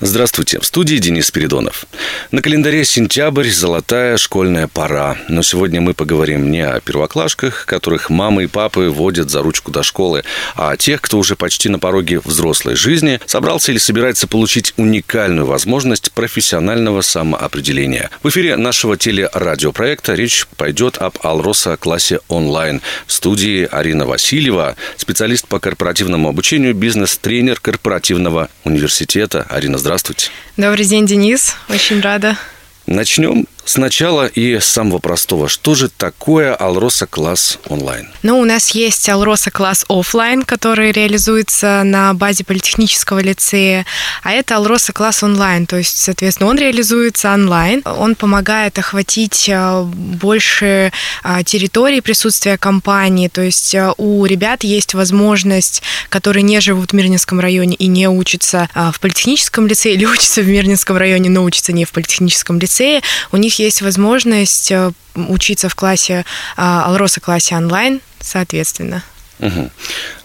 Здравствуйте, в студии Денис Передонов. На календаре сентябрь, золотая школьная пора. Но сегодня мы поговорим не о первоклашках, которых мамы и папы водят за ручку до школы, а о тех, кто уже почти на пороге взрослой жизни собрался или собирается получить уникальную возможность профессионального самоопределения. В эфире нашего телерадиопроекта речь пойдет об Алроса классе онлайн. В студии Арина Васильева, специалист по корпоративному обучению, бизнес-тренер корпоративного университета. Арина, здравствуйте. Добрый день, Денис. Очень рада. Начнем Сначала и с самого простого. Что же такое Алроса класс онлайн? Ну, у нас есть Алроса класс офлайн, который реализуется на базе политехнического лицея, а это Алроса класс онлайн, то есть, соответственно, он реализуется онлайн. Он помогает охватить э, больше э, территории присутствия компании, то есть э, у ребят есть возможность, которые не живут в Мирнинском районе и не учатся в политехническом лицее, или учатся в Мирнинском районе, но учатся не в политехническом лицее, у них них есть возможность э, учиться в классе, а, Алроса классе онлайн, соответственно. Угу.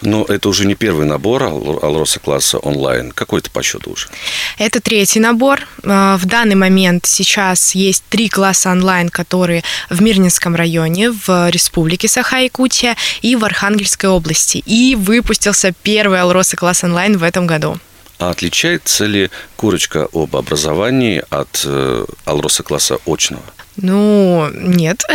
Но это уже не первый набор Алроса класса онлайн. Какой это по счету уже? Это третий набор. А, в данный момент сейчас есть три класса онлайн, которые в Мирнинском районе, в Республике Саха-Якутия и в Архангельской области. И выпустился первый Алроса класс онлайн в этом году. А отличается ли курочка об образовании от э, Алроса класса очного? Ну, нет.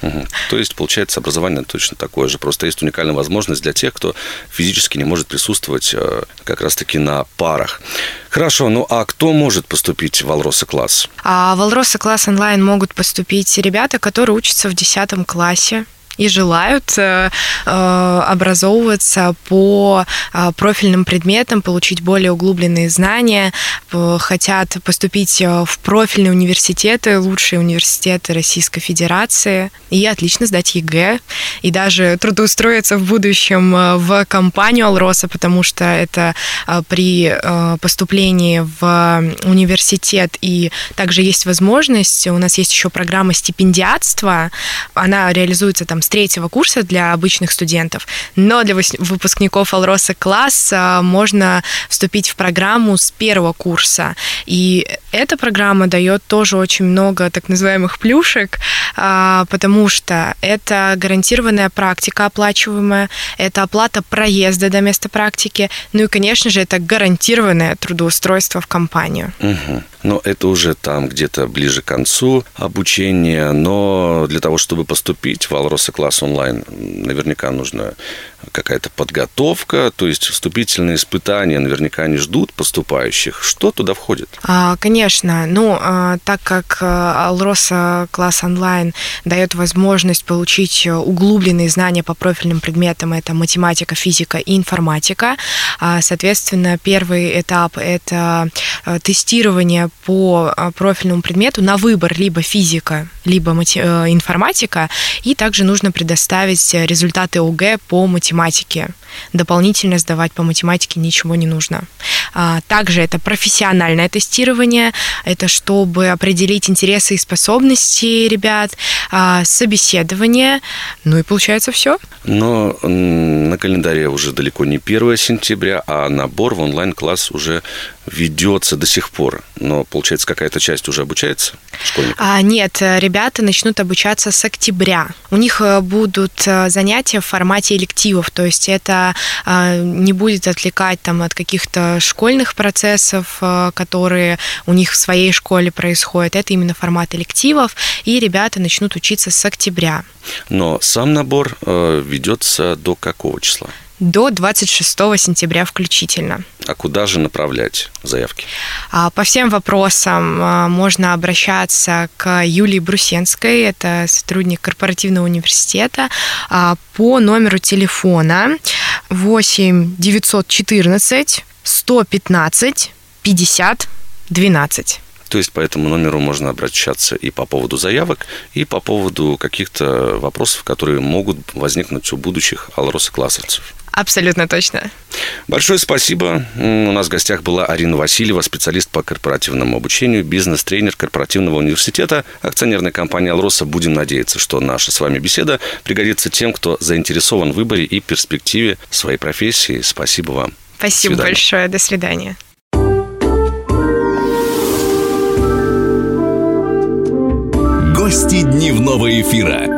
Угу. То есть, получается, образование точно такое же. Просто есть уникальная возможность для тех, кто физически не может присутствовать э, как раз-таки на парах. Хорошо, ну а кто может поступить в Алроса класс? А в Алроса класс онлайн могут поступить ребята, которые учатся в 10 классе и желают э, э, образовываться по э, профильным предметам, получить более углубленные знания, хотят поступить в профильные университеты, лучшие университеты Российской Федерации, и отлично сдать ЕГЭ, и даже трудоустроиться в будущем в компанию Алроса, потому что это при поступлении в университет, и также есть возможность, у нас есть еще программа стипендиатства, она реализуется там с третьего курса для обычных студентов, но для выпускников Алроса класса можно вступить в программу с первого курса. И эта программа дает тоже очень много так называемых плюшек, а, потому что это гарантированная практика оплачиваемая, это оплата проезда до места практики, ну и, конечно же, это гарантированное трудоустройство в компанию. Угу. Но это уже там где-то ближе к концу обучения, но для того, чтобы поступить в Алроса класс онлайн, наверняка нужно какая-то подготовка, то есть вступительные испытания наверняка не ждут поступающих. Что туда входит? А, конечно. Ну, а, так как а, Алроса класс онлайн дает возможность получить углубленные знания по профильным предметам, это математика, физика и информатика, а, соответственно, первый этап – это тестирование по профильному предмету на выбор либо физика, либо информатика, и также нужно предоставить результаты ОГЭ по математике. Дополнительно сдавать по математике ничего не нужно. А, также это профессиональное тестирование, это чтобы определить интересы и способности ребят, а, собеседование, ну и получается все. Но на календаре уже далеко не 1 сентября, а набор в онлайн-класс уже ведется до сих пор. Но, получается, какая-то часть уже обучается школьников? А, нет, ребята начнут обучаться с октября. У них э, будут э, занятия в формате элективов, то есть это а, не будет отвлекать там, от каких-то школьных процессов, э, которые у них в своей школе происходят. Это именно формат элективов, и ребята начнут учиться с октября. Но сам набор ведется до какого числа? до 26 сентября включительно. А куда же направлять заявки? А, по всем вопросам а, можно обращаться к Юлии Брусенской, это сотрудник корпоративного университета, а, по номеру телефона 8 914 115 50 12. То есть по этому номеру можно обращаться и по поводу заявок, и по поводу каких-то вопросов, которые могут возникнуть у будущих алроса-классовцев. Абсолютно точно. Большое спасибо. У нас в гостях была Арина Васильева, специалист по корпоративному обучению, бизнес-тренер корпоративного университета, акционерной компании «Алроса». Будем надеяться, что наша с вами беседа пригодится тем, кто заинтересован в выборе и перспективе своей профессии. Спасибо вам. Спасибо До большое. До свидания. Гости дневного эфира.